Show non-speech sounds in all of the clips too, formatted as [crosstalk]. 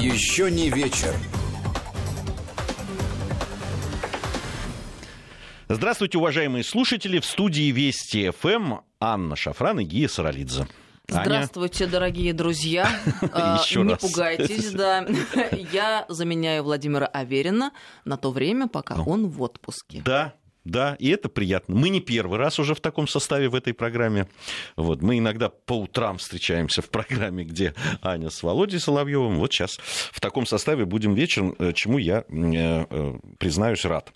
Еще не вечер. Здравствуйте, уважаемые слушатели. В студии Вести ФМ Анна Шафран и Гия Саралидзе. Здравствуйте, Аня. дорогие друзья. [laughs] Еще Не раз. пугайтесь, [laughs] да. Я заменяю Владимира Аверина на то время, пока он в отпуске. Да, да, и это приятно. Мы не первый раз уже в таком составе в этой программе. Вот, мы иногда по утрам встречаемся в программе, где Аня с Володей Соловьевым. Вот сейчас в таком составе будем вечером, э, чему я, э, э, признаюсь, рад.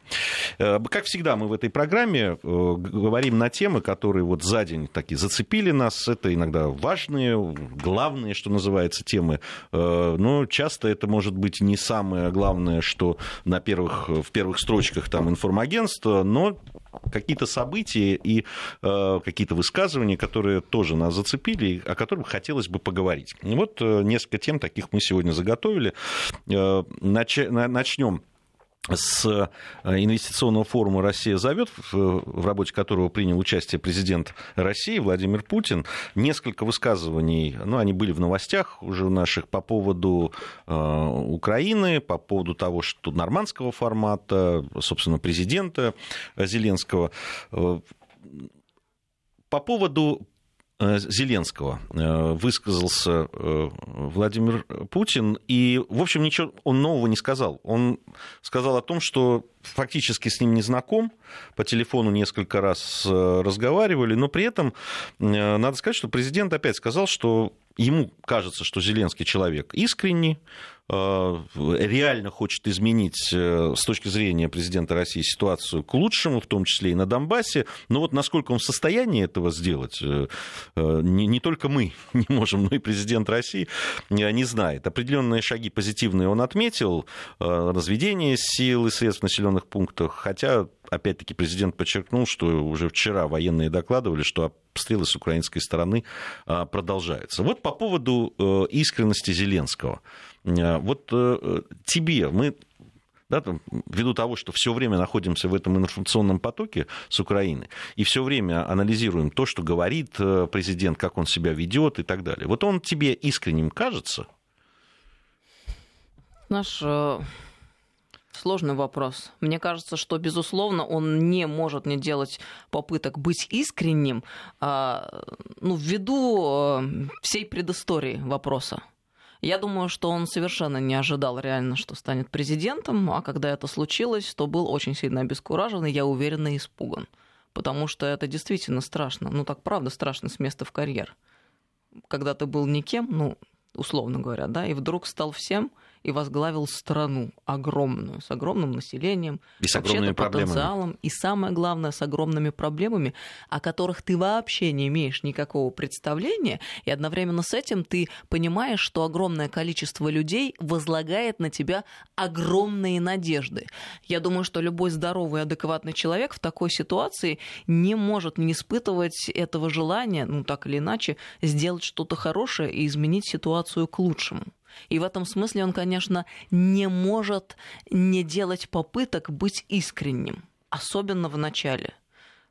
Как всегда, мы в этой программе говорим на темы, которые вот за день такие зацепили нас. Это иногда важные, главные, что называется, темы. Но часто это может быть не самое главное, что на первых, в первых строчках там информагентства, но какие-то события и э, какие-то высказывания, которые тоже нас зацепили, о которых хотелось бы поговорить. Вот э, несколько тем таких мы сегодня заготовили. Э, нач... Начнем с инвестиционного форума «Россия зовет», в работе которого принял участие президент России Владимир Путин. Несколько высказываний, ну, они были в новостях уже наших по поводу э, Украины, по поводу того, что нормандского формата, собственно, президента Зеленского. По поводу Зеленского высказался Владимир Путин, и, в общем, ничего он нового не сказал. Он сказал о том, что фактически с ним не знаком, по телефону несколько раз разговаривали, но при этом надо сказать, что президент опять сказал, что ему кажется, что Зеленский человек искренний, реально хочет изменить с точки зрения президента России ситуацию к лучшему, в том числе и на Донбассе. Но вот насколько он в состоянии этого сделать, не, не только мы [laughs] не можем, но и президент России не знает. Определенные шаги позитивные он отметил, разведение сил и средств в населенных пунктах, хотя опять-таки президент подчеркнул, что уже вчера военные докладывали, что обстрелы с украинской стороны продолжаются. Вот по поводу искренности Зеленского. Вот тебе, мы да, там, ввиду того, что все время находимся в этом информационном потоке с Украины, и все время анализируем то, что говорит президент, как он себя ведет и так далее. Вот он тебе искренним кажется? Наш Сложный вопрос. Мне кажется, что, безусловно, он не может не делать попыток быть искренним ну, ввиду всей предыстории вопроса. Я думаю, что он совершенно не ожидал реально, что станет президентом, а когда это случилось, то был очень сильно обескуражен и, я уверена, испуган. Потому что это действительно страшно. Ну, так правда страшно с места в карьер. Когда ты был никем, ну, условно говоря, да, и вдруг стал всем – и возглавил страну огромную, с огромным населением, и с огромными потенциалом, проблемами. и самое главное, с огромными проблемами, о которых ты вообще не имеешь никакого представления, и одновременно с этим ты понимаешь, что огромное количество людей возлагает на тебя огромные надежды. Я думаю, что любой здоровый адекватный человек в такой ситуации не может не испытывать этого желания, ну так или иначе, сделать что-то хорошее и изменить ситуацию к лучшему. И в этом смысле он, конечно, не может не делать попыток быть искренним, особенно в начале.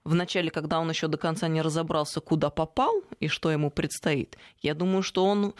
В начале, когда он еще до конца не разобрался, куда попал и что ему предстоит, я думаю, что он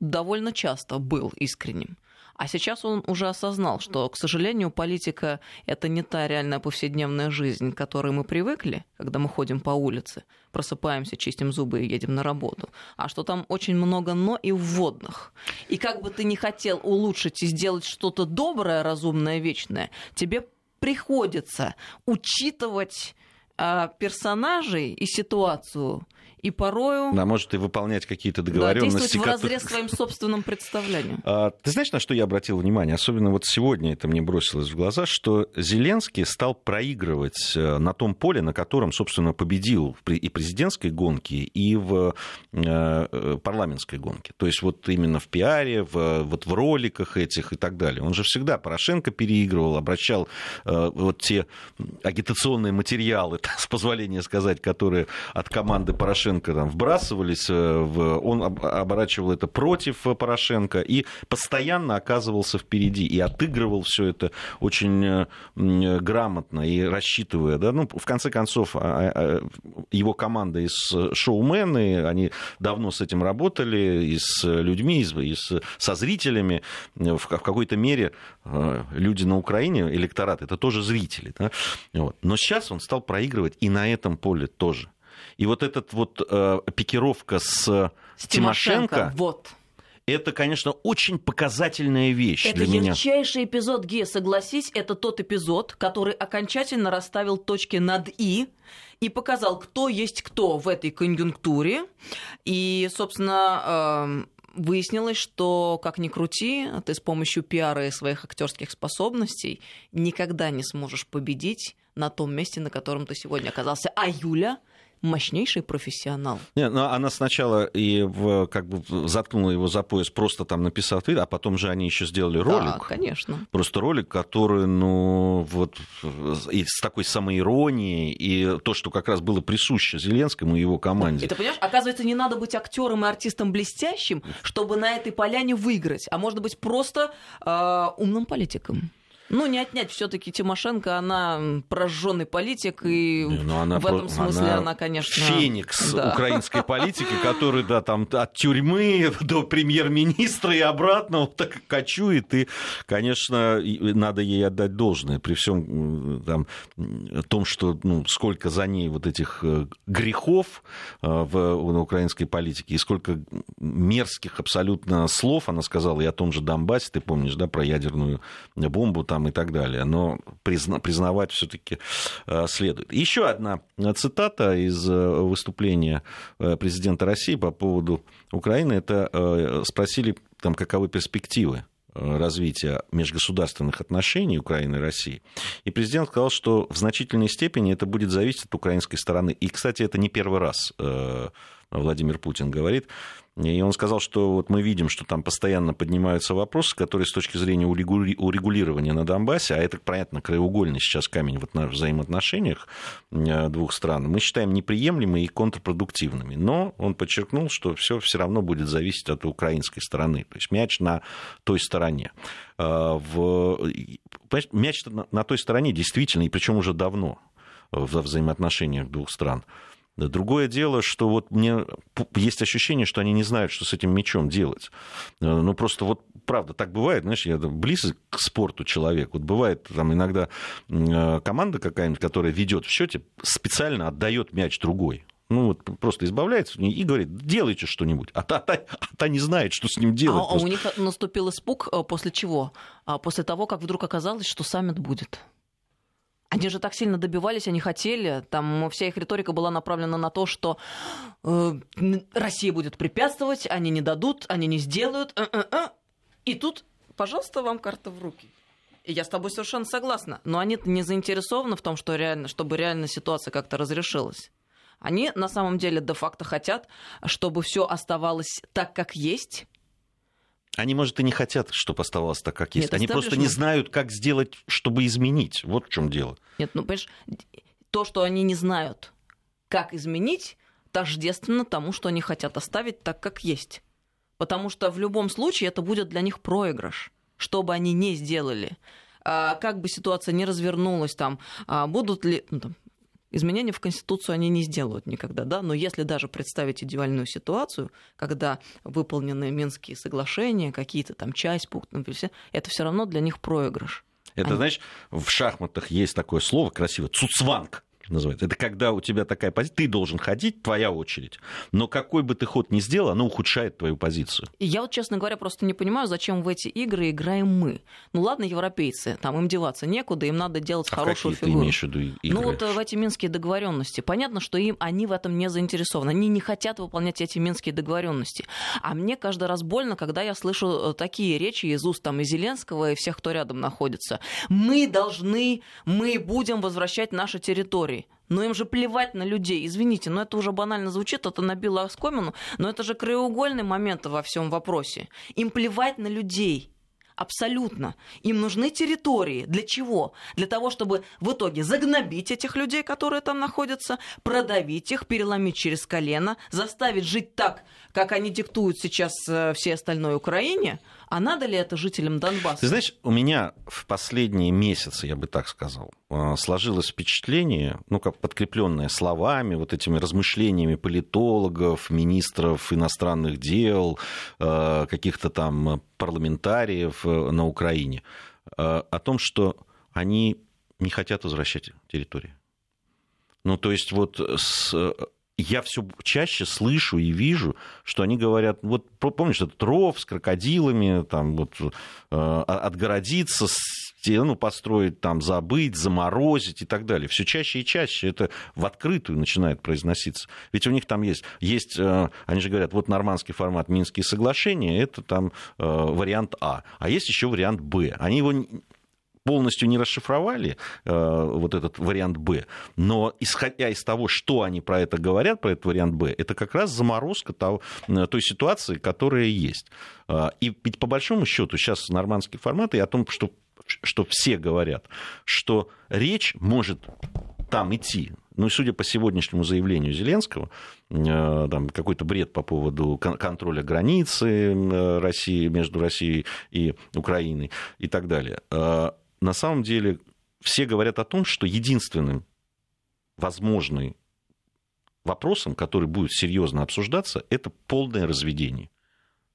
довольно часто был искренним. А сейчас он уже осознал, что, к сожалению, политика — это не та реальная повседневная жизнь, к которой мы привыкли, когда мы ходим по улице, просыпаемся, чистим зубы и едем на работу, а что там очень много «но» и вводных. И как бы ты ни хотел улучшить и сделать что-то доброе, разумное, вечное, тебе приходится учитывать э, персонажей и ситуацию — и порою... Да, может и выполнять какие-то договоренности. Да, действовать в разрез своим собственным представлением. А, ты знаешь, на что я обратил внимание? Особенно вот сегодня это мне бросилось в глаза, что Зеленский стал проигрывать э, на том поле, на котором, собственно, победил и президентской гонке, и в э, э, парламентской гонке. То есть вот именно в пиаре, в, вот в роликах этих и так далее. Он же всегда Порошенко переигрывал, обращал вот те агитационные материалы, [laughs] с позволения сказать, которые от команды Порошенко Порошенко там вбрасывались, в... он оборачивал это против Порошенко и постоянно оказывался впереди и отыгрывал все это очень грамотно и рассчитывая. Да? Ну, в конце концов, а, а, а, его команда из шоумены, они давно с этим работали, и с людьми, и со зрителями. В какой-то мере люди на Украине, электорат, это тоже зрители. Да? Вот. Но сейчас он стал проигрывать и на этом поле тоже. И вот эта вот э, пикировка с, с Тимошенко, Тимошенко вот это, конечно, очень показательная вещь это для меня. Это ярчайший эпизод Ге, согласись, это тот эпизод, который окончательно расставил точки над «и» и показал, кто есть кто в этой конъюнктуре. И, собственно, эм, выяснилось, что, как ни крути, ты с помощью пиара и своих актерских способностей никогда не сможешь победить на том месте, на котором ты сегодня оказался. А Юля мощнейший профессионал. Не, ну, она сначала и в, как бы заткнула его за пояс, просто там написав твит, а потом же они еще сделали ролик. Да, конечно. Просто ролик, который, ну, вот и с такой самоиронией, и то, что как раз было присуще Зеленскому и его команде. Это, понимаешь, оказывается, не надо быть актером и артистом блестящим, чтобы на этой поляне выиграть, а может быть просто э, умным политиком. Ну, не отнять все-таки Тимошенко, она прожженный политик, и ну, она в этом про... смысле она, она, конечно... Феникс да. украинской политики, который, да, там от тюрьмы [laughs] до премьер-министра и обратно вот так кочует, и, конечно, надо ей отдать должное при всем там, том, что ну, сколько за ней вот этих э, грехов э, в, в украинской политике, и сколько мерзких абсолютно слов она сказала и о том же Донбассе, ты помнишь, да, про ядерную бомбу, там там и так далее. Но призна, признавать все-таки э, следует. Еще одна цитата из э, выступления э, президента России по поводу Украины. Это спросили, там, каковы перспективы развития межгосударственных отношений Украины и России. И президент сказал, что в значительной степени это будет зависеть от украинской стороны. И, кстати, это не первый раз Владимир Путин говорит. И он сказал, что вот мы видим, что там постоянно поднимаются вопросы, которые с точки зрения урегулирования на Донбассе, а это, понятно, краеугольный сейчас камень в взаимоотношениях э, двух стран, мы считаем неприемлемыми и контрпродуктивными. Но он подчеркнул, что все все равно будет зависеть от украинской стороны. То есть мяч на той стороне. Э, в... Мяч на той стороне действительно, и причем уже давно во взаимоотношениях двух стран. Другое дело, что вот мне есть ощущение, что они не знают, что с этим мячом делать. Э, ну, просто вот правда, так бывает, знаешь, я близок к спорту человек. Вот бывает там иногда э, команда какая-нибудь, которая ведет в счете, специально отдает мяч другой ну вот просто избавляется и говорит, делайте что-нибудь. А та, та, а та не знает, что с ним делать. А, а у них наступил испуг э, после чего? А после того, как вдруг оказалось, что саммит будет. Они же так сильно добивались, они хотели. Там вся их риторика была направлена на то, что э, Россия будет препятствовать, они не дадут, они не сделают. Э -э -э. И тут, пожалуйста, вам карта в руки. Я с тобой совершенно согласна. Но они не заинтересованы в том, что реально, чтобы реально ситуация как-то разрешилась. Они на самом деле де-факто хотят, чтобы все оставалось так, как есть они, может, и не хотят, чтобы оставалось так, как есть. Нет, Они просто не знают, как сделать, чтобы изменить. Вот в чем дело. Нет, ну, понимаешь, то, что они не знают, как изменить, тождественно тому, что они хотят оставить так, как есть. Потому что в любом случае это будет для них проигрыш, что бы они ни сделали. А, как бы ситуация не развернулась, там, а, будут ли, ну, там, Изменения в Конституцию они не сделают никогда, да, но если даже представить идеальную ситуацию, когда выполнены Минские соглашения, какие-то там часть пунктов, это все равно для них проигрыш. Это, они... знаешь, в шахматах есть такое слово красивое, цуцванг называется. Это когда у тебя такая позиция, ты должен ходить, твоя очередь. Но какой бы ты ход ни сделал, оно ухудшает твою позицию. И я вот, честно говоря, просто не понимаю, зачем в эти игры играем мы. Ну ладно, европейцы, там им деваться некуда, им надо делать а хорошую какие фигуру. Ты имеешь в виду игры? Ну вот э, в эти минские договоренности. Понятно, что им они в этом не заинтересованы. Они не хотят выполнять эти минские договоренности. А мне каждый раз больно, когда я слышу э, такие речи из уст там и Зеленского, и всех, кто рядом находится. Мы должны, мы будем возвращать наши территории. Но им же плевать на людей. Извините, но это уже банально звучит, это набило оскомину, но это же краеугольный момент во всем вопросе. Им плевать на людей. Абсолютно. Им нужны территории. Для чего? Для того, чтобы в итоге загнобить этих людей, которые там находятся, продавить их, переломить через колено, заставить жить так, как они диктуют сейчас э, всей остальной Украине. А надо ли это жителям Донбасса? Ты знаешь, у меня в последние месяцы, я бы так сказал, э, сложилось впечатление, ну, как подкрепленное словами, вот этими размышлениями политологов, министров иностранных дел, э, каких-то там парламентариев на Украине, о том, что они не хотят возвращать территории. Ну, то есть вот с я все чаще слышу и вижу, что они говорят, вот помнишь, этот ров с крокодилами, там вот э, отгородиться, стену построить, там забыть, заморозить и так далее. Все чаще и чаще это в открытую начинает произноситься. Ведь у них там есть, есть э, они же говорят, вот нормандский формат Минские соглашения, это там э, вариант А, а есть еще вариант Б. Они его полностью не расшифровали э, вот этот вариант Б, но исходя из того, что они про это говорят, про этот вариант Б, это как раз заморозка того, э, той ситуации, которая есть. Э, и ведь по большому счету сейчас нормандский формат и о том, что, что все говорят, что речь может там идти ну и судя по сегодняшнему заявлению Зеленского, э, там какой-то бред по поводу контроля границы России, между Россией и Украиной и так далее на самом деле все говорят о том, что единственным возможным вопросом, который будет серьезно обсуждаться, это полное разведение.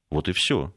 Вот и все.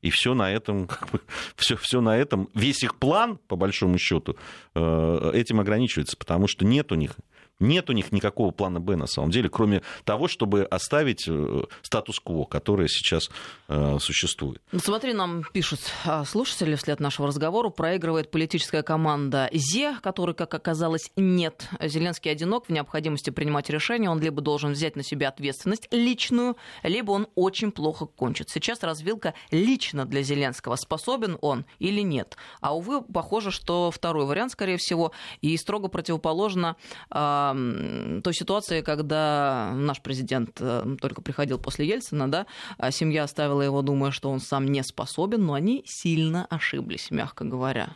И все на этом, как бы, [laughs] все, все на этом, весь их план, по большому счету, э, этим ограничивается, потому что нет у них нет у них никакого плана Б на самом деле, кроме того, чтобы оставить э, статус-кво, который сейчас э, существует. Ну, смотри, нам пишут а, слушатели вслед нашего разговора, проигрывает политическая команда ЗЕ, которой, как оказалось, нет. Зеленский одинок в необходимости принимать решения, он либо должен взять на себя ответственность личную, либо он очень плохо кончит. Сейчас развилка лично для Зеленского, способен он или нет. А, увы, похоже, что второй вариант, скорее всего, и строго противоположно а, той ситуации, когда наш президент э, только приходил после Ельцина, да, а семья оставила его, думая, что он сам не способен, но они сильно ошиблись, мягко говоря.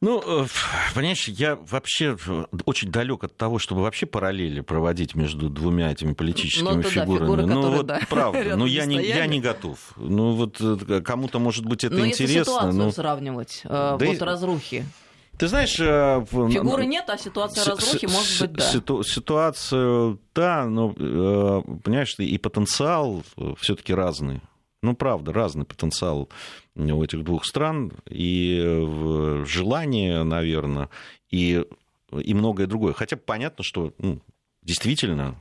Ну, э, понимаешь, я вообще очень далек от того, чтобы вообще параллели проводить между двумя этими политическими ну, фигурами. Да, фигуры, ну, которые, вот да, правда, но я не, я не готов. Ну, вот э, кому-то, может быть, это но интересно. Если ситуацию но... сравнивать, да вот и... разрухи. Ты знаешь... Э, Фигуры нет, а ситуация разрухи может быть да. Ситуацию, да, но, э, понимаешь, и потенциал все таки разный. Ну, правда, разный потенциал у этих двух стран, и желание, наверное, и, и многое другое. Хотя понятно, что ну, действительно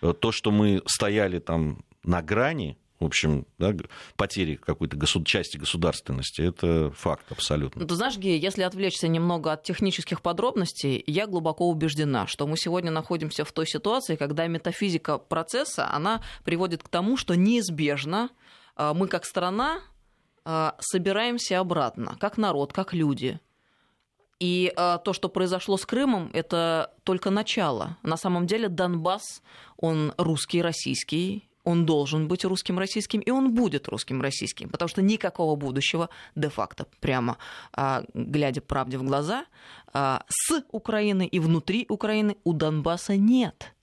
то, что мы стояли там на грани, в общем, да, потери какой-то государ- части государственности. Это факт абсолютно. Ну, ты знаешь, Гея, если отвлечься немного от технических подробностей, я глубоко убеждена, что мы сегодня находимся в той ситуации, когда метафизика процесса, она приводит к тому, что неизбежно а, мы как страна а, собираемся обратно, как народ, как люди. И а, то, что произошло с Крымом, это только начало. На самом деле Донбасс, он русский, российский, он должен быть русским российским, и он будет русским российским, потому что никакого будущего де-факто, прямо а, глядя правде в глаза, а, с Украины и внутри Украины у Донбасса нет.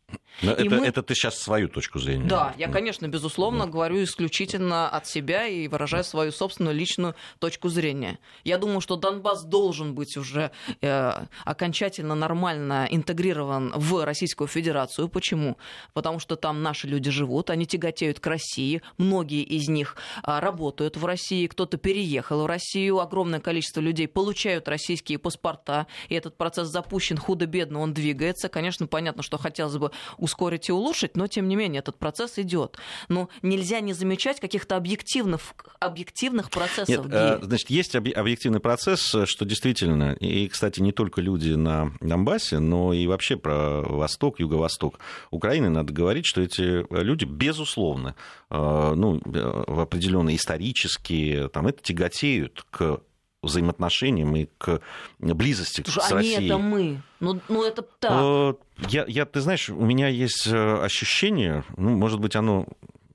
Но это, мы... это ты сейчас свою точку зрения. Да, я, конечно, безусловно, да. говорю исключительно от себя и выражаю свою собственную личную точку зрения. Я думаю, что Донбасс должен быть уже э, окончательно нормально интегрирован в Российскую Федерацию. Почему? Потому что там наши люди живут, они тяготеют к России, многие из них э, работают в России, кто-то переехал в Россию, огромное количество людей получают российские паспорта, и этот процесс запущен худо-бедно, он двигается. Конечно, понятно, что хотелось бы ускорить и улучшить, но тем не менее этот процесс идет. Но нельзя не замечать каких-то объективных, объективных процессов. Нет, э, значит, есть объективный процесс, что действительно, и, кстати, не только люди на Донбассе, но и вообще про Восток, Юго-Восток Украины надо говорить, что эти люди, безусловно, э, ну, э, в определенные исторические, там, это тяготеют к взаимоотношениям и к близости Слушай, с Россией. Они это мы. Ну, ну это так. Я, я, ты знаешь, у меня есть э, ощущение, ну, может быть, оно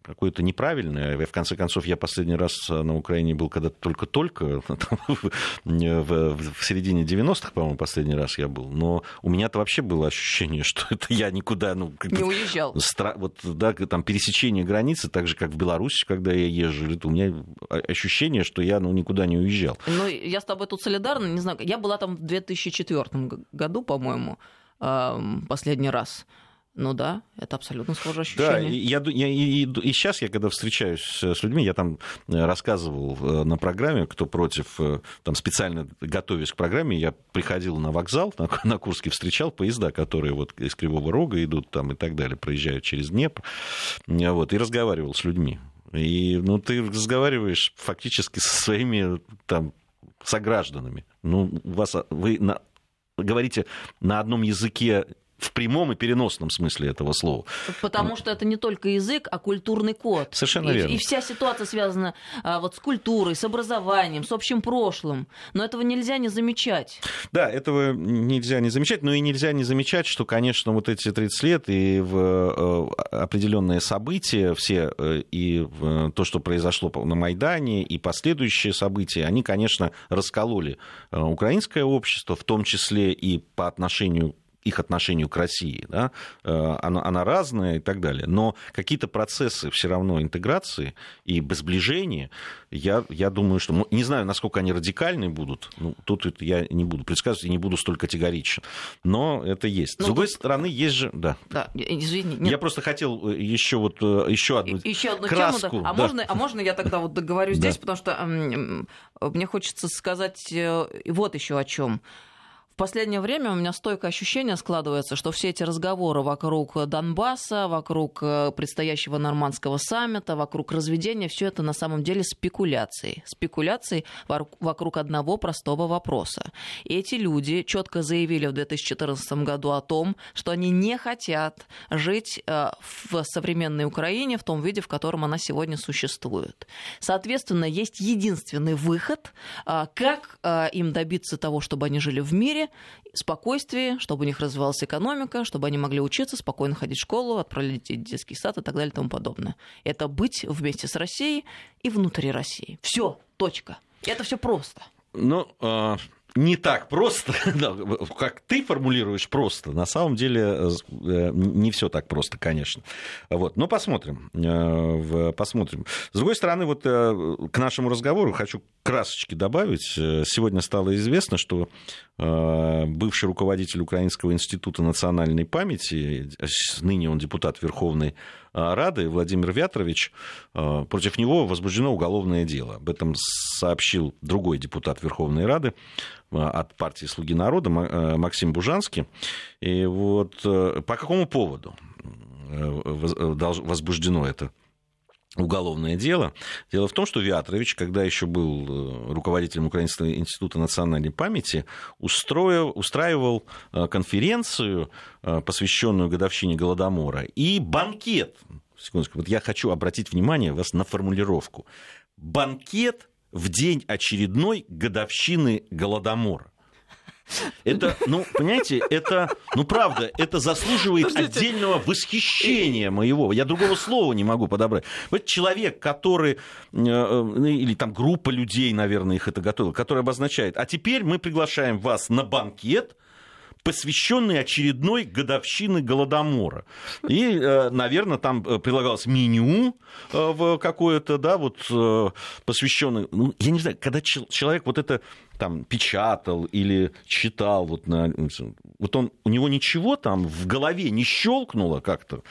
какое-то неправильное. В конце концов, я последний раз на Украине был когда только-только, [laughs] в середине 90-х, по-моему, последний раз я был. Но у меня-то вообще было ощущение, [laughs] что это я никуда... Ну, не уезжал. Стра... Вот, да, там пересечение границы, так же, как в Беларуси, когда я езжу, у меня ощущение, что я ну, никуда не уезжал. Ну, я с тобой тут солидарна, не знаю, я была там в 2004 году, по-моему, последний раз. Ну да, это абсолютно схожее ощущение. Да, я, я, и, и сейчас я, когда встречаюсь с людьми, я там э, рассказывал э, на программе, кто против, э, там специально готовясь к программе, я приходил на вокзал, на, [laughs] на Курске встречал поезда, которые вот из Кривого Рога идут там и так далее, проезжают через Днепр, вот, и разговаривал с людьми. И, ну, ты разговариваешь фактически со своими там согражданами. Ну, у вас, вы на, говорите на одном языке в прямом и переносном смысле этого слова. Потому что это не только язык, а культурный код. Совершенно верно. И вся ситуация связана а, вот с культурой, с образованием, с общим прошлым. Но этого нельзя не замечать. Да, этого нельзя не замечать, но и нельзя не замечать, что, конечно, вот эти 30 лет и в э, определенные события, все э, и то, что произошло на Майдане, и последующие события, они, конечно, раскололи э, украинское общество, в том числе и по отношению их отношению к России, да, э, она, она разная и так далее. Но какие-то процессы все равно интеграции и сближения, я, я думаю, что... Не знаю, насколько они радикальные будут, ну, тут я не буду предсказывать и не буду столь категоричен, но это есть. С ну, другой стороны, есть же... Да, да извини. Нет. Я просто хотел э, еще вот э, еще одну, еще одну краску. Тему, да. А, да. Можно, а можно я тогда вот договорю [laughs] здесь, потому что мне хочется сказать вот еще о чем. Последнее время у меня стойкое ощущение складывается, что все эти разговоры вокруг Донбасса, вокруг э, предстоящего нормандского саммита, вокруг разведения, все это на самом деле спекуляции. Спекуляции вокруг одного простого вопроса. И эти люди четко заявили в 2014 году о том, что они не хотят жить э, в современной Украине в том виде, в котором она сегодня существует. Соответственно, есть единственный выход, э, как им добиться того, чтобы они жили в мире, спокойствие, чтобы у них развивалась экономика, чтобы они могли учиться, спокойно ходить в школу, отправлять в детский сад и так далее и тому подобное. Это быть вместе с Россией и внутри России. Все, точка. Это все просто. Ну, а, не так просто, [laughs] как ты формулируешь просто. На самом деле э, не все так просто, конечно. Вот. Но посмотрим. Э, посмотрим. С другой стороны, вот э, к нашему разговору хочу красочки добавить. Сегодня стало известно, что бывший руководитель Украинского института национальной памяти, ныне он депутат Верховной Рады, Владимир Вятрович, против него возбуждено уголовное дело. Об этом сообщил другой депутат Верховной Рады от партии «Слуги народа» э, Максим Бужанский. И вот э, по какому поводу э, возбуждено это уголовное дело. Дело в том, что Вятрович, когда еще был руководителем Украинского института национальной памяти, устроил, устраивал конференцию, посвященную годовщине Голодомора, и банкет. Секундочку, вот я хочу обратить внимание вас на формулировку. Банкет в день очередной годовщины Голодомора. Это, ну, понимаете, это, ну, правда, это заслуживает Подождите. отдельного восхищения моего. Я другого слова не могу подобрать. Вот человек, который, э, э, или там группа людей, наверное, их это готовила, который обозначает, а теперь мы приглашаем вас на банкет, посвященный очередной годовщины Голодомора. И, э, наверное, там прилагалось меню в какое-то, да, вот посвященное. Ну, я не знаю, когда человек вот это там печатал или читал, вот, на, вот он, у него ничего там в голове не щелкнуло как-то.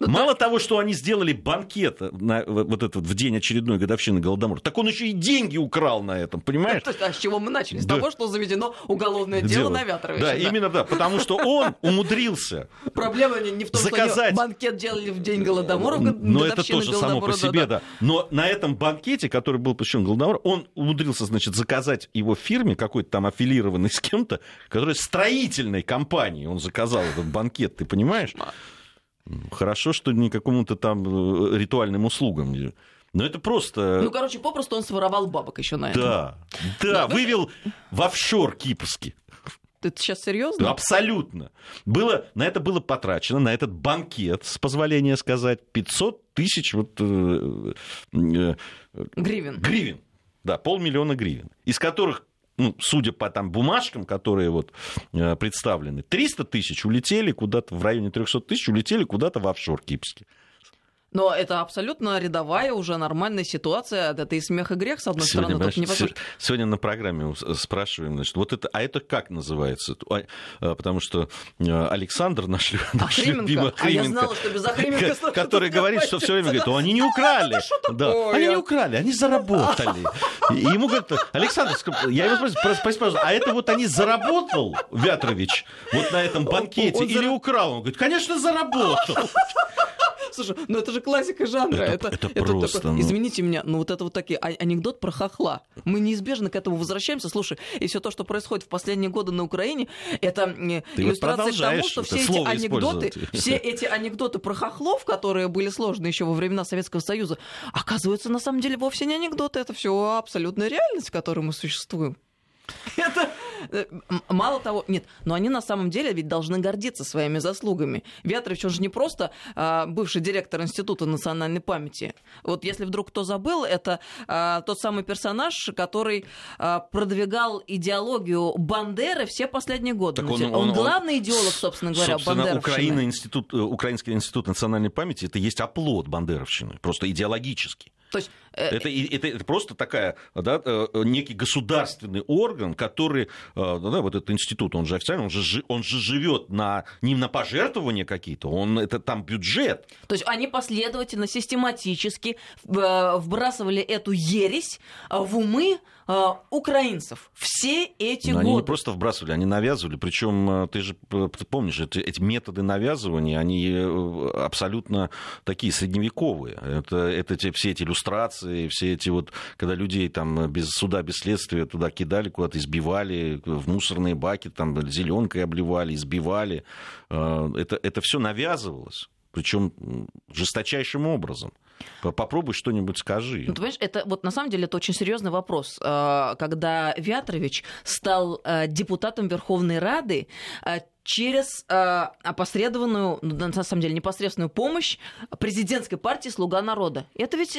Ну, Мало того, что они сделали банкет на вот этот в день очередной годовщины Голодомора, так он еще и деньги украл на этом, понимаешь? А с чего мы начали? С да. того, что заведено уголовное дело, дело на Вятровича. Да, да, именно да, потому что он умудрился Проблема не в том, заказать... что банкет делали в день Голодомора, Но это тоже само по себе, да. Но на этом банкете, который был посвящен Голодомору, он умудрился, значит, заказать его фирме, какой-то там аффилированный с кем-то, который строительной компании он заказал этот банкет, ты понимаешь? Хорошо, что не какому-то там э, ритуальным услугам. Но это просто... Ну, короче, попросту он своровал бабок еще на это. Да, да, да вывел в офшор кипрский. Ты сейчас серьезно? Абсолютно. Было, на это было потрачено, на этот банкет, с позволения сказать, 500 тысяч вот, э, э, гривен. гривен. Да, полмиллиона гривен, из которых ну, судя по там бумажкам, которые вот э, представлены, 300 тысяч улетели куда-то, в районе 300 тысяч улетели куда-то в офшор кипрский. Но это абсолютно рядовая, уже нормальная ситуация. Это и смех, и грех, с одной сегодня, стороны. Невозможно... Сегодня на программе спрашиваем, значит, вот это, а это как называется? А, а, потому что э, Александр, наш, [laughs] наш любимый Охрименко, а я знала, что без Охрименко который говорит, что все время говорит, они не украли. Да, они не украли, они заработали. И ему говорят, Александр, я его пожалуйста, а это вот они заработал, Вятрович, вот на этом банкете, или украл? Он говорит, конечно, заработал. [laughs] Слушай, ну это же классика жанра. Это, это, это, просто... Такой, ну... Извините меня, ну вот это вот такие а, анекдот про хохла. Мы неизбежно к этому возвращаемся. Слушай, и все то, что происходит в последние годы на Украине, это Ты иллюстрация к тому, что все эти анекдоты, все эти анекдоты про хохлов, которые были сложны еще во времена Советского Союза, оказываются на самом деле вовсе не анекдоты. Это все абсолютная реальность, в которой мы существуем. [laughs] Это мало того, нет, но они на самом деле ведь должны гордиться своими заслугами. Вятрович, он же не просто а, бывший директор Института национальной памяти. Вот если вдруг кто забыл, это а, тот самый персонаж, который а, продвигал идеологию Бандеры все последние годы. Так он, он, он, главный он, идеолог, собственно говоря, собственно, Украина, институт, э, Украинский институт национальной памяти, это есть оплот бандеровщины, просто идеологический. То есть, э, это, это, это просто такая, да, э, некий государственный орган, который, э, да, вот этот институт, он же официально, он же, он же живет на, не на пожертвования какие-то, он, это там бюджет. То есть они последовательно, систематически вбрасывали эту ересь в умы украинцев все эти Но годы. Они не просто вбрасывали, они навязывали. Причем ты же ты помнишь, эти, эти методы навязывания, они абсолютно такие средневековые. Это, это те, все эти иллюстрации, все эти вот, когда людей там без суда, без следствия туда кидали, куда-то избивали, в мусорные баки там зеленкой обливали, избивали. Э, это, это все навязывалось, причем жесточайшим образом. Попробуй что-нибудь скажи. Ну, ты понимаешь, это вот на самом деле это очень серьезный вопрос. Э, когда Вятрович стал э, депутатом Верховной Рады, через э, опосредованную, ну, на самом деле непосредственную помощь президентской партии «Слуга народа». Это ведь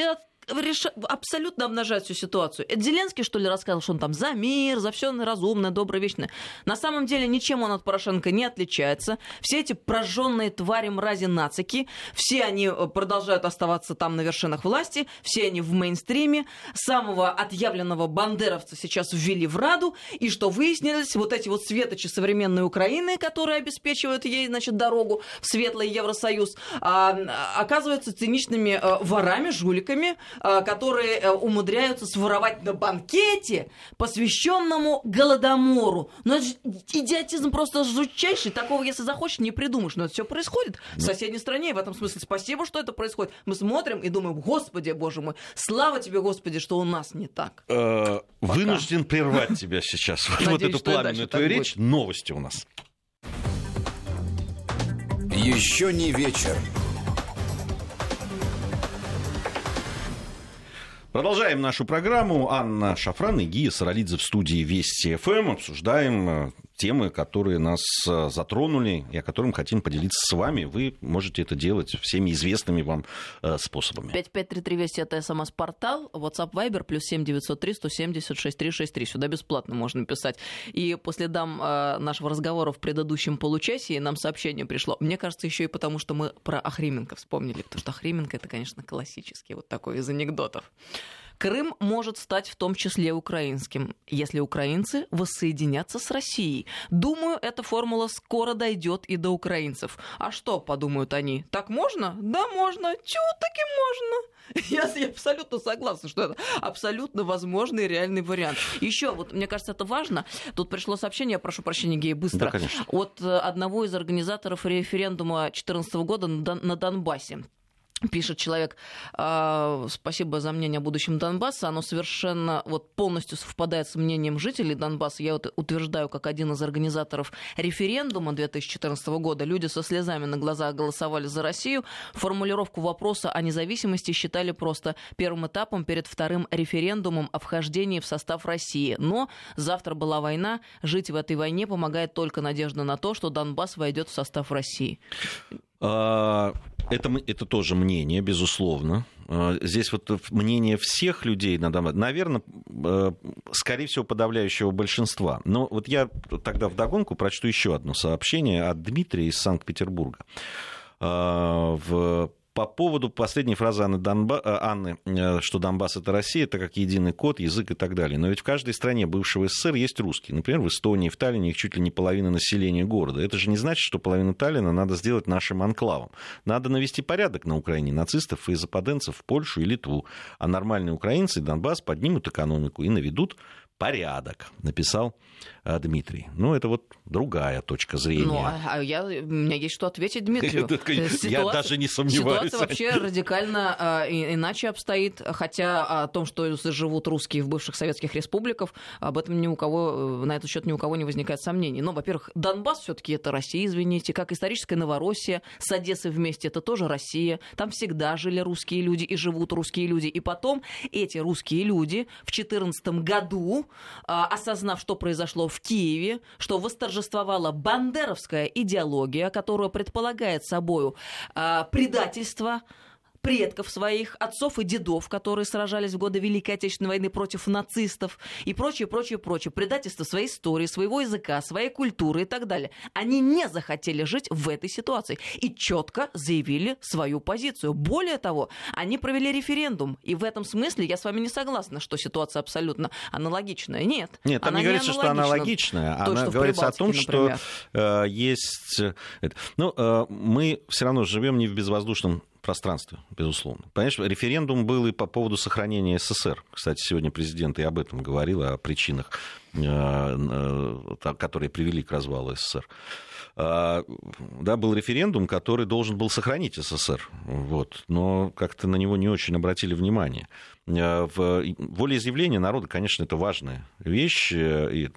реш... абсолютно обнажает всю ситуацию. Это Зеленский, что ли, рассказал, что он там за мир, за все разумное, доброе, вечное. На самом деле ничем он от Порошенко не отличается. Все эти прожженные твари, мрази, нацики, все они э, продолжают оставаться там на вершинах власти, все они в мейнстриме. Самого отъявленного бандеровца сейчас ввели в Раду, и что выяснилось, вот эти вот светочи современной Украины, которые обеспечивают ей, значит, дорогу в светлый Евросоюз, а, оказываются циничными э, ворами, жуликами, которые э, умудряются своровать на банкете, посвященному Голодомору. Но это же идиотизм просто жутчайший. Такого, если захочешь, не придумаешь. Но это все происходит в соседней стране. И в этом смысле спасибо, что это происходит. Мы смотрим и думаем, господи, боже мой, слава тебе, господи, что у нас не так. Э, вынужден прервать тебя сейчас. Вот эту пламенную твою речь. Новости у нас. Еще не вечер. Продолжаем нашу программу. Анна Шафран и Гия Саралидзе в студии Вести ФМ. Обсуждаем э, темы, которые нас э, затронули и о которых хотим поделиться с вами. Вы можете это делать всеми известными вам э, способами. 5533 Вести это СМС-портал, WhatsApp Viber, плюс 7903 176 363. Сюда бесплатно можно писать. И по следам э, нашего разговора в предыдущем получасе нам сообщение пришло. Мне кажется, еще и потому, что мы про Охрименко вспомнили, потому что Охрименко это, конечно, классический вот такой из анекдотов. Крым может стать в том числе украинским, если украинцы воссоединятся с Россией. Думаю, эта формула скоро дойдет и до украинцев. А что, подумают они, так можно? Да, можно. Чего таки можно? [laughs] Я, я абсолютно согласна, что это абсолютно возможный реальный вариант. Еще, вот мне кажется, это важно. Тут пришло сообщение, я прошу прощения, Гея, быстро. Да, конечно. От э, одного из организаторов референдума 2014 года на Донбассе. Пишет человек, «А, спасибо за мнение о будущем Донбасса. Оно совершенно вот полностью совпадает с мнением жителей Донбасса. Я вот утверждаю, как один из организаторов референдума 2014 года, люди со слезами на глазах голосовали за Россию. Формулировку вопроса о независимости считали просто первым этапом перед вторым референдумом о вхождении в состав России. Но завтра была война. Жить в этой войне помогает только надежда на то, что Донбасс войдет в состав России. А, Это, это тоже мнение, безусловно. Э, здесь вот мнение всех людей, надо, наверное, э, скорее всего, подавляющего большинства. Но вот я тогда вдогонку прочту еще одно сообщение от Дмитрия из Санкт-Петербурга. В по поводу последней фразы Анны, Донба... Э, Анны, э, что Донбасс это Россия, это как единый код, язык и так далее. Но ведь в каждой стране бывшего СССР есть русские. Например, в Эстонии, в Таллине их чуть ли не половина населения города. Это же не значит, что половину Таллина надо сделать нашим анклавом. Надо навести порядок на Украине, нацистов и западенцев в Польшу и Литву. А нормальные украинцы Донбасс поднимут экономику и наведут порядок, написал а, Дмитрий. Ну, это вот другая точка зрения. Ну, а, а я, у меня есть что ответить Дмитрию. [laughs] Я даже не сомневаюсь. Ситуация вообще радикально а, иначе обстоит, хотя о том, что живут русские в бывших советских республиках, об этом ни у кого, на этот счет ни у кого не возникает сомнений. Но, во-первых, Донбасс все-таки это Россия, извините, как историческая Новороссия с Одессой вместе, это тоже Россия. Там всегда жили русские люди и живут русские люди. И потом эти русские люди в 2014 году осознав, что произошло в Киеве, что восторжествовала бандеровская идеология, которая предполагает собою а, предательство, предков своих, отцов и дедов, которые сражались в годы Великой Отечественной войны против нацистов и прочее, прочее, прочее. Предательство своей истории, своего языка, своей культуры и так далее. Они не захотели жить в этой ситуации и четко заявили свою позицию. Более того, они провели референдум. И в этом смысле я с вами не согласна, что ситуация абсолютно аналогичная. Нет. Нет, там не говорится, что аналогичная. То, она что говорится о том, например. что э, есть... Э, ну, э, мы все равно живем не в безвоздушном пространстве, безусловно. Понимаешь, референдум был и по поводу сохранения СССР. Кстати, сегодня президент и об этом говорил, о причинах, э, э, которые привели к развалу СССР. А, да, был референдум, который должен был сохранить СССР, вот, но как-то на него не очень обратили внимание. Э, в волеизъявление народа, конечно, это важная вещь,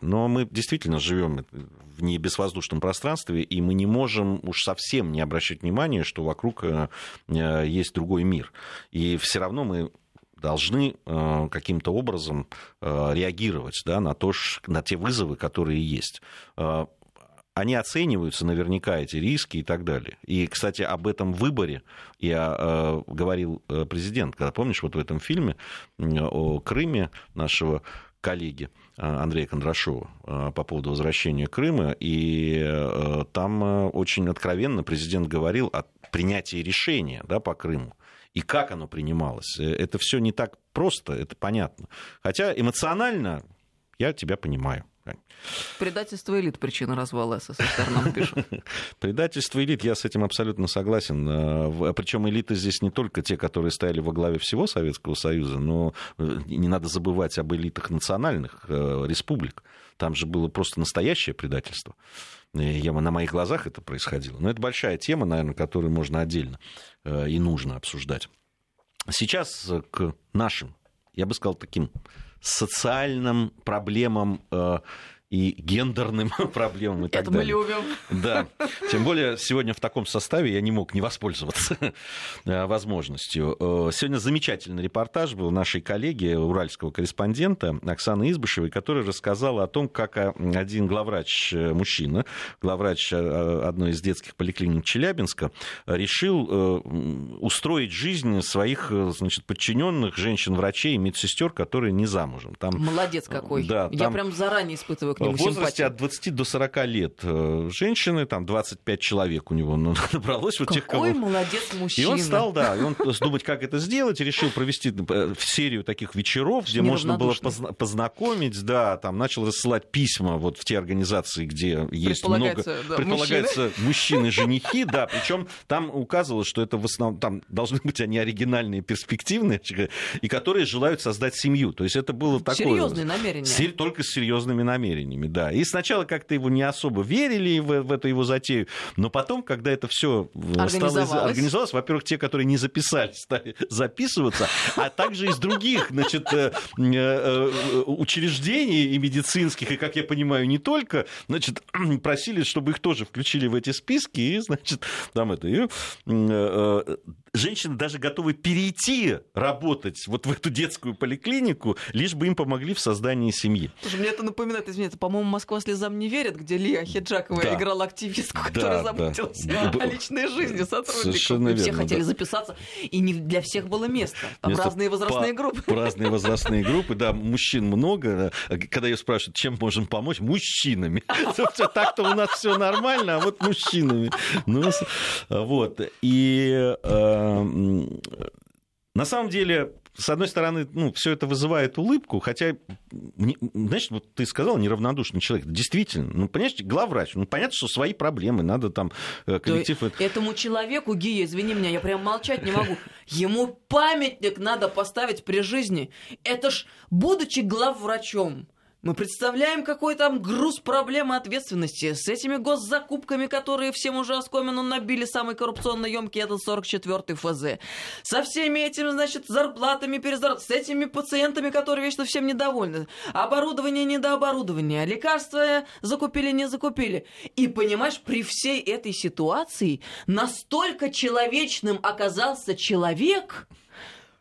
но мы действительно живем в не безвоздушном пространстве, и мы не можем уж совсем не обращать внимания, что вокруг э, э, есть другой мир. И все равно мы должны каким-то образом реагировать да, на, то, на те вызовы, которые есть они оцениваются наверняка, эти риски и так далее. И, кстати, об этом выборе я э, говорил э, президент, когда, помнишь, вот в этом фильме о Крыме нашего коллеги э, Андрея Кондрашова э, по поводу возвращения Крыма, и там очень откровенно президент говорил о принятии решения да, по Крыму и как оно принималось. Это все не так просто, это понятно. Хотя эмоционально я тебя понимаю. Предательство элит причина развала СССР, нам пишут. [laughs] Предательство элит, я с этим абсолютно согласен. Э, Причем элиты здесь не только те, которые стояли во главе всего Советского Союза, но э, не надо забывать об элитах национальных э, республик. Там же было просто настоящее предательство. Я, на моих глазах это происходило. Но это большая тема, наверное, которую можно отдельно и нужно обсуждать. Сейчас к нашим, я бы сказал, таким социальным проблемам э, и гендерным [laughs] проблемам и так Это далее. мы любим. Да. Тем более сегодня в таком составе я не мог не воспользоваться [laughs] э, возможностью. Э, сегодня замечательный репортаж был нашей коллеги, уральского корреспондента Оксаны Избышевой, которая рассказала о том, как один главврач, э, мужчина, главврач одной из детских поликлиник Челябинска, решил устроить жизнь своих значит, подчиненных женщин-врачей и медсестер, которые не замужем. Там, Молодец какой. Да, там... Я прям заранее испытываю в возрасте от 20 до 40 лет э, женщины, там 25 человек у него [laughs] набралось. Вот Какой тех, кого... молодец мужчина. И он стал, да, и он думать, как это сделать, решил провести э, серию таких вечеров, где можно было познакомить, да, там начал рассылать письма вот в те организации, где есть много, да, предполагается, мужчины-женихи, [laughs] да, причем там указывалось, что это в основном, там должны быть они оригинальные, перспективные, и которые желают создать семью. То есть это было такое... Серьезные намерения. Только с серьезными намерениями намерениями, да. И сначала как-то его не особо верили в, в эту его затею, но потом, когда это все э, стало организовалось, во-первых, те, которые не записались, [laughs] стали записываться, а также из других, значит, э, э, учреждений и медицинских, и, как я понимаю, не только, значит, [clears throat] просили, чтобы их тоже включили в эти списки, и, значит, там это, и, женщины даже готовы перейти работать вот в эту детскую поликлинику, лишь бы им помогли в создании семьи. Слушай, мне это напоминает, извините, по-моему, Москва слезам не верит, где Лия Хиджакова Да. играла активистку, Да, которая да. заботилась Б- о личной жизни сотрудников. Совершенно И все верно, хотели да. записаться, и не для всех было место. Там Место разные возрастные по- группы. [laughs] Разные возрастные группы, да, мужчин много. Когда ее спрашивают, чем можем помочь, мужчинами. [laughs] Так-то у нас все нормально, а вот мужчинами. Ну, вот. И э, на самом деле, с одной стороны, ну, все это вызывает улыбку, хотя, знаешь, вот ты сказал, неравнодушный человек. Действительно, ну, понимаешь, главврач, ну, понятно, что свои проблемы, надо там э, коллектив... Этому человеку, Гия, извини меня, я прям молчать не могу. Ему памятник надо поставить при жизни. Это ж, будучи главврачом, мы представляем, какой там груз проблемы ответственности с этими госзакупками, которые всем уже оскомину набили самый коррупционно емкий, это 44-й ФЗ. Со всеми этими, значит, зарплатами, перезарплатами, с этими пациентами, которые вечно всем недовольны. Оборудование, недооборудование, лекарства закупили, не закупили. И понимаешь, при всей этой ситуации настолько человечным оказался человек,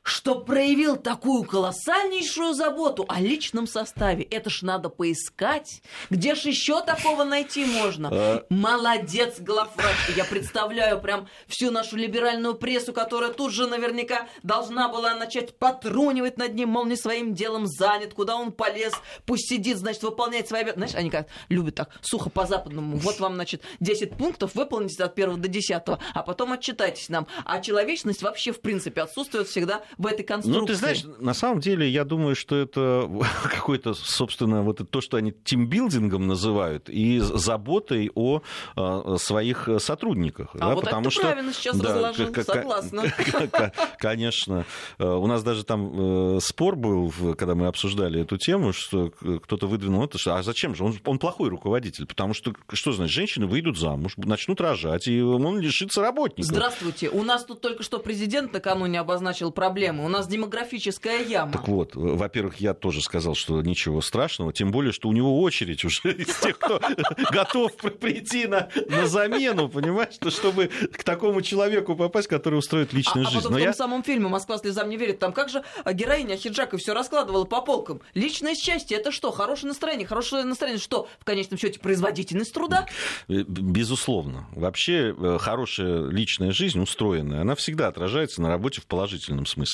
что проявил такую колоссальнейшую заботу о личном составе. Это ж надо поискать. Где ж еще такого найти можно? А. Молодец, главврач. Я представляю прям всю нашу либеральную прессу, которая тут же наверняка должна была начать потрунивать над ним, мол, не своим делом занят, куда он полез, пусть сидит, значит, выполняет свои обязанности. Знаешь, они как любят так, сухо по-западному. Вот вам, значит, 10 пунктов, выполните от 1 до 10, а потом отчитайтесь нам. А человечность вообще, в принципе, отсутствует всегда в этой конструкции. Ну, ты знаешь, на самом деле, я думаю, что это [laughs] какой-то, собственно, вот это то, что они тимбилдингом называют, и заботой о э, своих сотрудниках. А да, вот это потому ты что, правильно сейчас да, разложил, к- согласна. [laughs] Конечно. Э, У нас даже там э, спор был, когда мы обсуждали эту тему, что кто-то выдвинул это, что а зачем же? Он, он плохой руководитель, потому что, что значит, женщины выйдут замуж, начнут рожать, и он лишится работников. Здравствуйте. У нас тут только что президент накануне обозначил проблему. У нас демографическая яма. Так вот, во-первых, я тоже сказал, что ничего страшного, тем более, что у него очередь уже [laughs] из тех, кто [laughs] готов при- прийти на, на замену, понимаешь, что чтобы к такому человеку попасть, который устроит А, личную а жизнь. потом Но в том я... самом фильме «Москва слезам не верит», там как же а, героиня Хиджака все раскладывала по полкам. Личное счастье – это что? Хорошее настроение. Хорошее настроение – что? В конечном счете производительность труда? Э, Безусловно. Вообще э, хорошая личная жизнь, устроенная, она всегда отражается на работе в положительном смысле.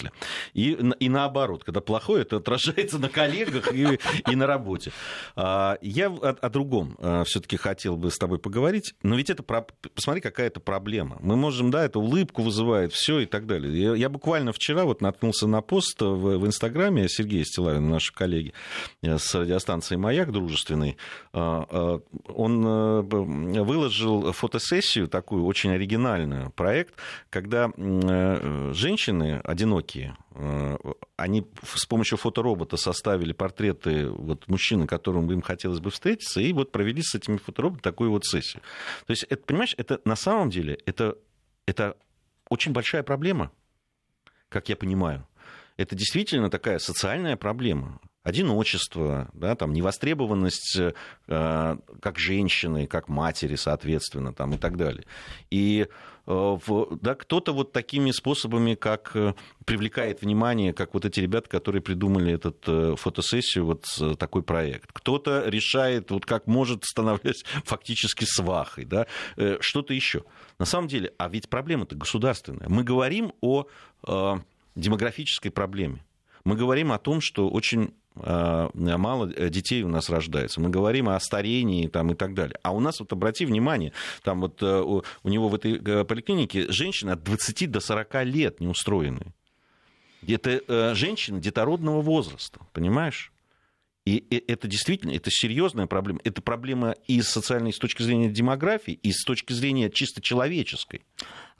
И, н- и наоборот, когда плохое, это отражается на коллегах и, и на работе. А, Я о, о другом все-таки хотел бы с тобой поговорить. Но ведь это, посмотри, какая это проблема. Мы можем, да, это улыбку вызывает, все и так далее. Я, я буквально вчера вот наткнулся на пост в, в Инстаграме Сергея Стилавина, наши коллеги э, с радиостанции «Маяк» дружественный. А, а, Он э, выложил фотосессию такую очень оригинальную, проект, когда э, женщины одинокие, э, они с помощью фоторобота составили портреты вот, мужчин, которым им хотелось бы встретиться, и вот провели с этими фотороботами такую вот сессию. То есть, это, понимаешь, это на самом деле это, это очень большая проблема, как я понимаю. Это действительно такая социальная проблема. Одиночество, да, там, невостребованность э, как женщины, как матери, соответственно, там, и так далее. И э, в- да, кто-то вот такими способами, как э, привлекает внимание, как вот эти ребята, которые придумали этот э, фотосессию, вот э, такой проект. Кто-то решает, вот как может, становясь [laughs] фактически свахой, да, э, что-то еще. На самом деле, а ведь проблема-то государственная. Мы говорим о э, демографической проблеме. Мы говорим о том, что очень э, мало детей у нас рождается. Мы говорим о старении там, и так далее. А у нас, вот обрати внимание, там вот э, у у него в этой э, поликлинике женщины от 20 до 40 лет неустроенные. Это э, женщины детородного возраста, понимаешь? И это действительно, это серьезная проблема. Это проблема и социальной, с точки зрения демографии, и с точки зрения чисто человеческой.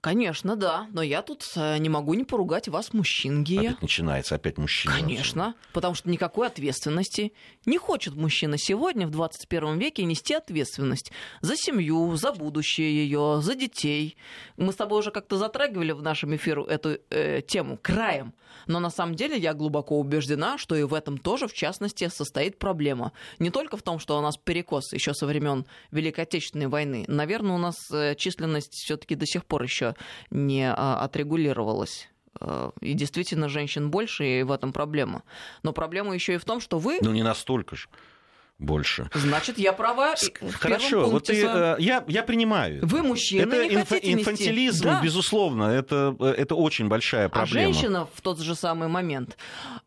Конечно, да. Но я тут э, не могу не поругать вас, мужчин, Гия. Опять начинается, опять мужчина. Конечно, потому что никакой ответственности не хочет мужчина сегодня в 21 веке нести ответственность за семью, за будущее ее, за детей. Мы с тобой уже как-то затрагивали в нашем эфире эту э, тему краем, но на самом деле я глубоко убеждена, что и в этом тоже, в частности, состоит проблема. Не только в том, что у нас перекос еще со времен Великой Отечественной войны. Наверное, у нас э, численность все-таки до сих пор еще не а, отрегулировалась. Э, И действительно, женщин больше, и в этом проблема. Но проблема еще и в том, что вы... Ну, не настолько же. Больше. Значит, я права. Хорошо, вот ты, э, я, я принимаю. Вы мужчина, это не инф, инфантилизм, да. безусловно, это, это очень большая проблема. А женщина в тот же самый момент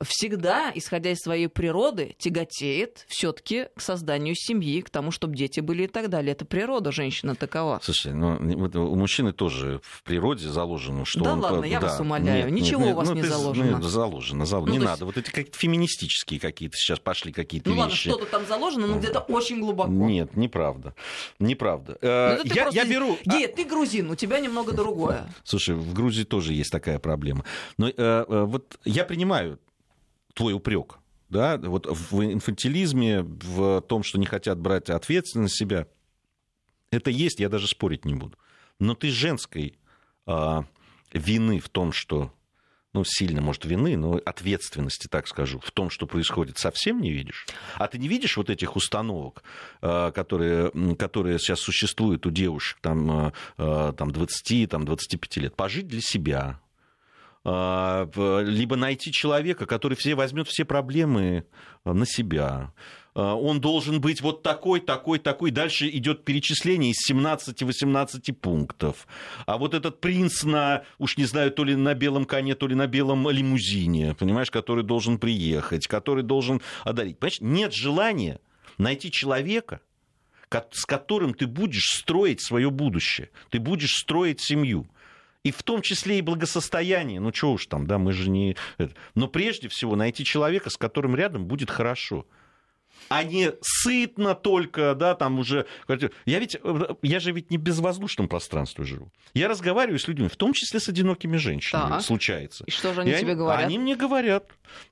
всегда, исходя из своей природы, тяготеет все-таки к созданию семьи, к тому, чтобы дети были и так далее. Это природа женщины такова. Слушай, ну у мужчины тоже в природе заложено, что да он... ладно, я да, вас умоляю, нет, ничего нет, у вас ну, не заложено. Ну, заложено, заложено. Ну, не надо. Есть... Вот эти какие-то феминистические какие-то сейчас пошли какие-то ну, вещи. ладно, что-то там заложено, но где-то очень глубоко. Нет, неправда. Неправда. Э, ну, я, я беру... Гей, ты грузин, у тебя немного другое. Слушай, в Грузии тоже есть такая проблема. Но э, э, вот я принимаю твой упрек. Да, вот в инфантилизме, в том, что не хотят брать ответственность на себя, это есть, я даже спорить не буду. Но ты женской э, вины в том, что ну, сильно, может, вины, но ответственности, так скажу, в том, что происходит, совсем не видишь. А ты не видишь вот этих установок, э, которые, которые сейчас существуют у девушек там, э, э, там 20, там, 25 лет? Пожить для себя, либо найти человека, который все возьмет все проблемы на себя, он должен быть вот такой, такой, такой. Дальше идет перечисление из 17-18 пунктов. А вот этот принц на, уж не знаю, то ли на белом коне, то ли на белом лимузине, понимаешь, который должен приехать, который должен одарить. Понимаешь, нет желания найти человека, с которым ты будешь строить свое будущее, ты будешь строить семью. И в том числе и благосостояние. Ну, что уж там, да, мы же не... Но прежде всего найти человека, с которым рядом будет хорошо а не сытно только, да, там уже... Я ведь, я же ведь не в безвоздушном пространстве живу. Я разговариваю с людьми, в том числе с одинокими женщинами, так. случается. И что же они и тебе говорят? Они мне говорят.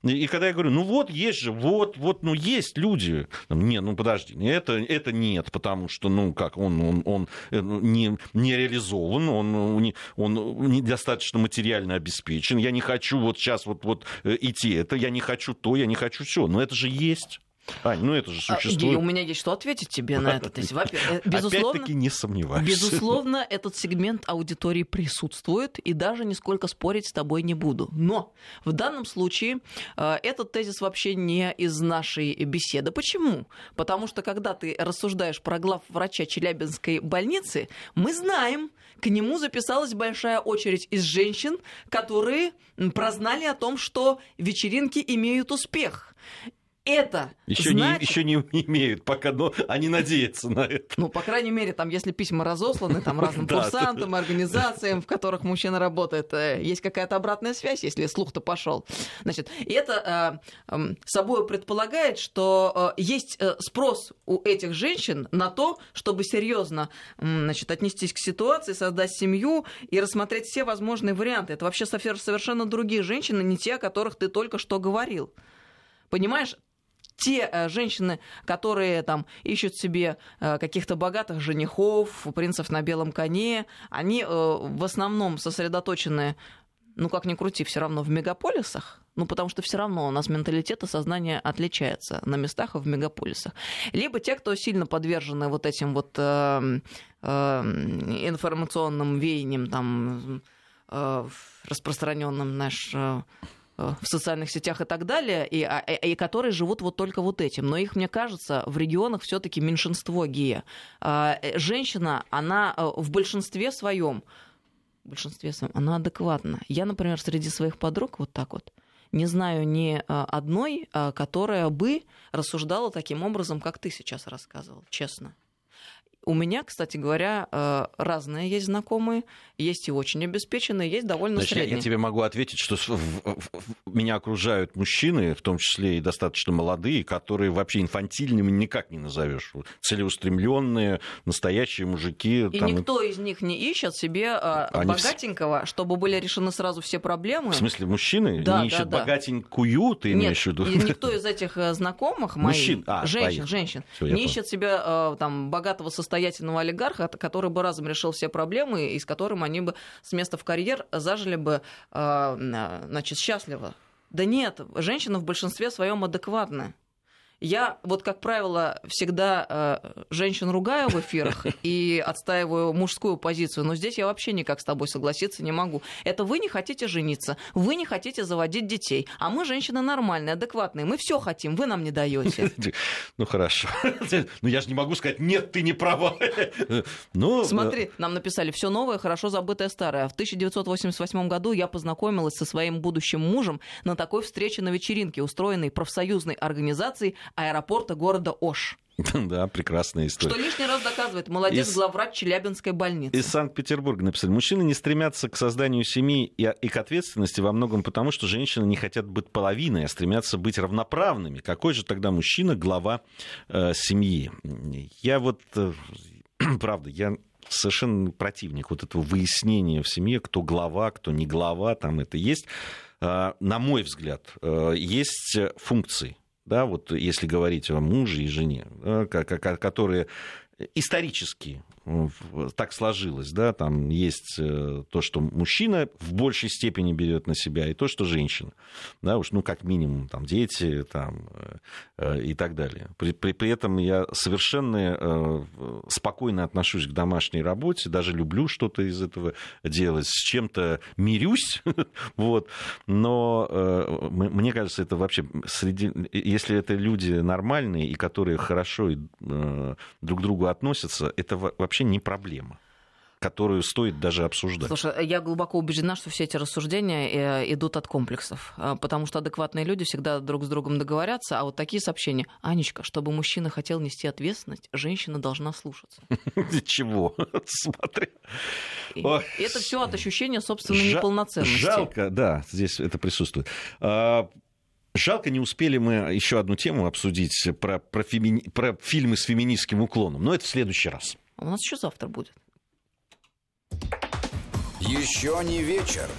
И когда я говорю, ну вот, есть же, вот, вот, ну есть люди. Не, ну подожди, это, это нет, потому что, ну как, он, он, он э, ну, не, не реализован, он, он, он недостаточно материально обеспечен. Я не хочу вот сейчас вот, вот э, идти это, я не хочу то, я не хочу все. Но это же есть. Ань, ну это же а, существует. у меня есть что ответить тебе на это. То есть, э, безусловно, Опять-таки не сомневаюсь. Безусловно, этот сегмент аудитории присутствует, и даже нисколько спорить с тобой не буду. Но в данном случае э, этот тезис вообще не из нашей беседы. Почему? Потому что когда ты рассуждаешь про глав врача Челябинской больницы, мы знаем, к нему записалась большая очередь из женщин, которые прознали о том, что вечеринки имеют успех это еще, значит... не, еще не имеют пока, но они надеются на это. Ну, по крайней мере, там, если письма разосланы там, [laughs] разным курсантам, организациям, в которых мужчина работает, э, есть какая-то обратная связь, если слух-то пошел. Значит, и это э, э, собой предполагает, что э, есть э, спрос у этих женщин на то, чтобы серьезно значит, отнестись к ситуации, создать семью и рассмотреть все возможные варианты. Это вообще совершенно другие женщины, не те, о которых ты только что говорил. Понимаешь, те э, женщины, которые там ищут себе э, каких-то богатых женихов, принцев на белом коне, они э, в основном сосредоточены, ну как ни крути, все равно в мегаполисах, ну, потому что все равно у нас менталитет и сознание отличается на местах и в мегаполисах. Либо те, кто сильно подвержены вот этим вот э, э, информационным веяниям, там, э, распространенным наш в социальных сетях и так далее, и, а, и, и которые живут вот только вот этим. Но их, мне кажется, в регионах все-таки меньшинство гея. А, э, женщина, она э, в большинстве своем, в большинстве своем, она адекватна. Я, например, среди своих подруг вот так вот не знаю ни одной, которая бы рассуждала таким образом, как ты сейчас рассказывал, честно. У меня, кстати говоря, э, разные есть знакомые, есть и очень обеспеченные, есть довольно Значит, средние. Я тебе могу ответить, что меня окружают мужчины, в том числе и достаточно молодые, которые вообще инфантильными никак не назовешь. Целеустремленные, настоящие мужики. И там... никто из них не ищет себе э, Они богатенького, чтобы были решены сразу все проблемы. В смысле, мужчины да, не ищут да, богатенькую, ты Нет, имеешь в виду? никто из этих э, знакомых моих, Мужчин. А, женщин, женщин, Всё, не ищет себе там богатого состояния состоятельного олигарха, который бы разом решил все проблемы и с которым они бы с места в карьер зажили бы а, значит, счастливо. Да нет, женщина в большинстве своем адекватная. Я вот, как правило, всегда э, женщин ругаю в эфирах [laughs] и отстаиваю мужскую позицию, но здесь я вообще никак с тобой согласиться не могу. Это вы не хотите жениться, вы не хотите заводить детей, а мы женщины нормальные, адекватные, мы все хотим, вы нам не даете. Ну хорошо. [laughs] Ну я же не могу сказать, нет, ты не права. [laughs] Ну, Смотри, нам написали, все новое, хорошо забытое старое. В 1988 году я познакомилась со своим будущим мужем на такой встрече на вечеринке, устроенной профсоюзной организацией аэропорта города Ош. [laughs] Да, прекрасная история. Что лишний раз доказывает, молодец Из- главврач Челябинской больницы. Из Санкт-Петербурга написали, мужчины не стремятся к созданию семьи и, и к ответственности во многом потому, что женщины не хотят быть половиной, а стремятся быть равноправными. Какой же тогда мужчина глава э, семьи? Я вот, э, [clears throat] правда, я совершенно противник вот этого выяснения в семье, кто глава, кто не глава, там это есть. Э, на мой взгляд, э, есть функции, да, вот если говорить о муже и жене, которые исторически в- так сложилось, да, там есть э, то, что мужчина в большей степени берет на себя, и то, что женщина, да, уж, ну, как минимум, там, дети, там, э, э, и так далее. При, при, при этом я совершенно спокойно отношусь к домашней работе, даже люблю что-то из этого делать, с чем-то мирюсь, [laughs] вот, но мне кажется, это вообще среди, если это люди нормальные и которые хорошо друг к другу относятся, это во- вообще не проблема, которую стоит даже обсуждать. Слушай, я глубоко убеждена, что все эти рассуждения э, идут от комплексов, э, потому что адекватные люди всегда друг с другом договорятся, а вот такие сообщения. Анечка, чтобы мужчина хотел нести ответственность, женщина должна слушаться. [laughs] Чего? [laughs] Смотри. Это все от ощущения собственной неполноценности. Жалко, да, здесь это присутствует. А, Жалко, не успели мы еще одну тему обсудить про, про, про фильмы с феминистским уклоном, но это в следующий раз. У нас еще завтра будет. Еще не вечер.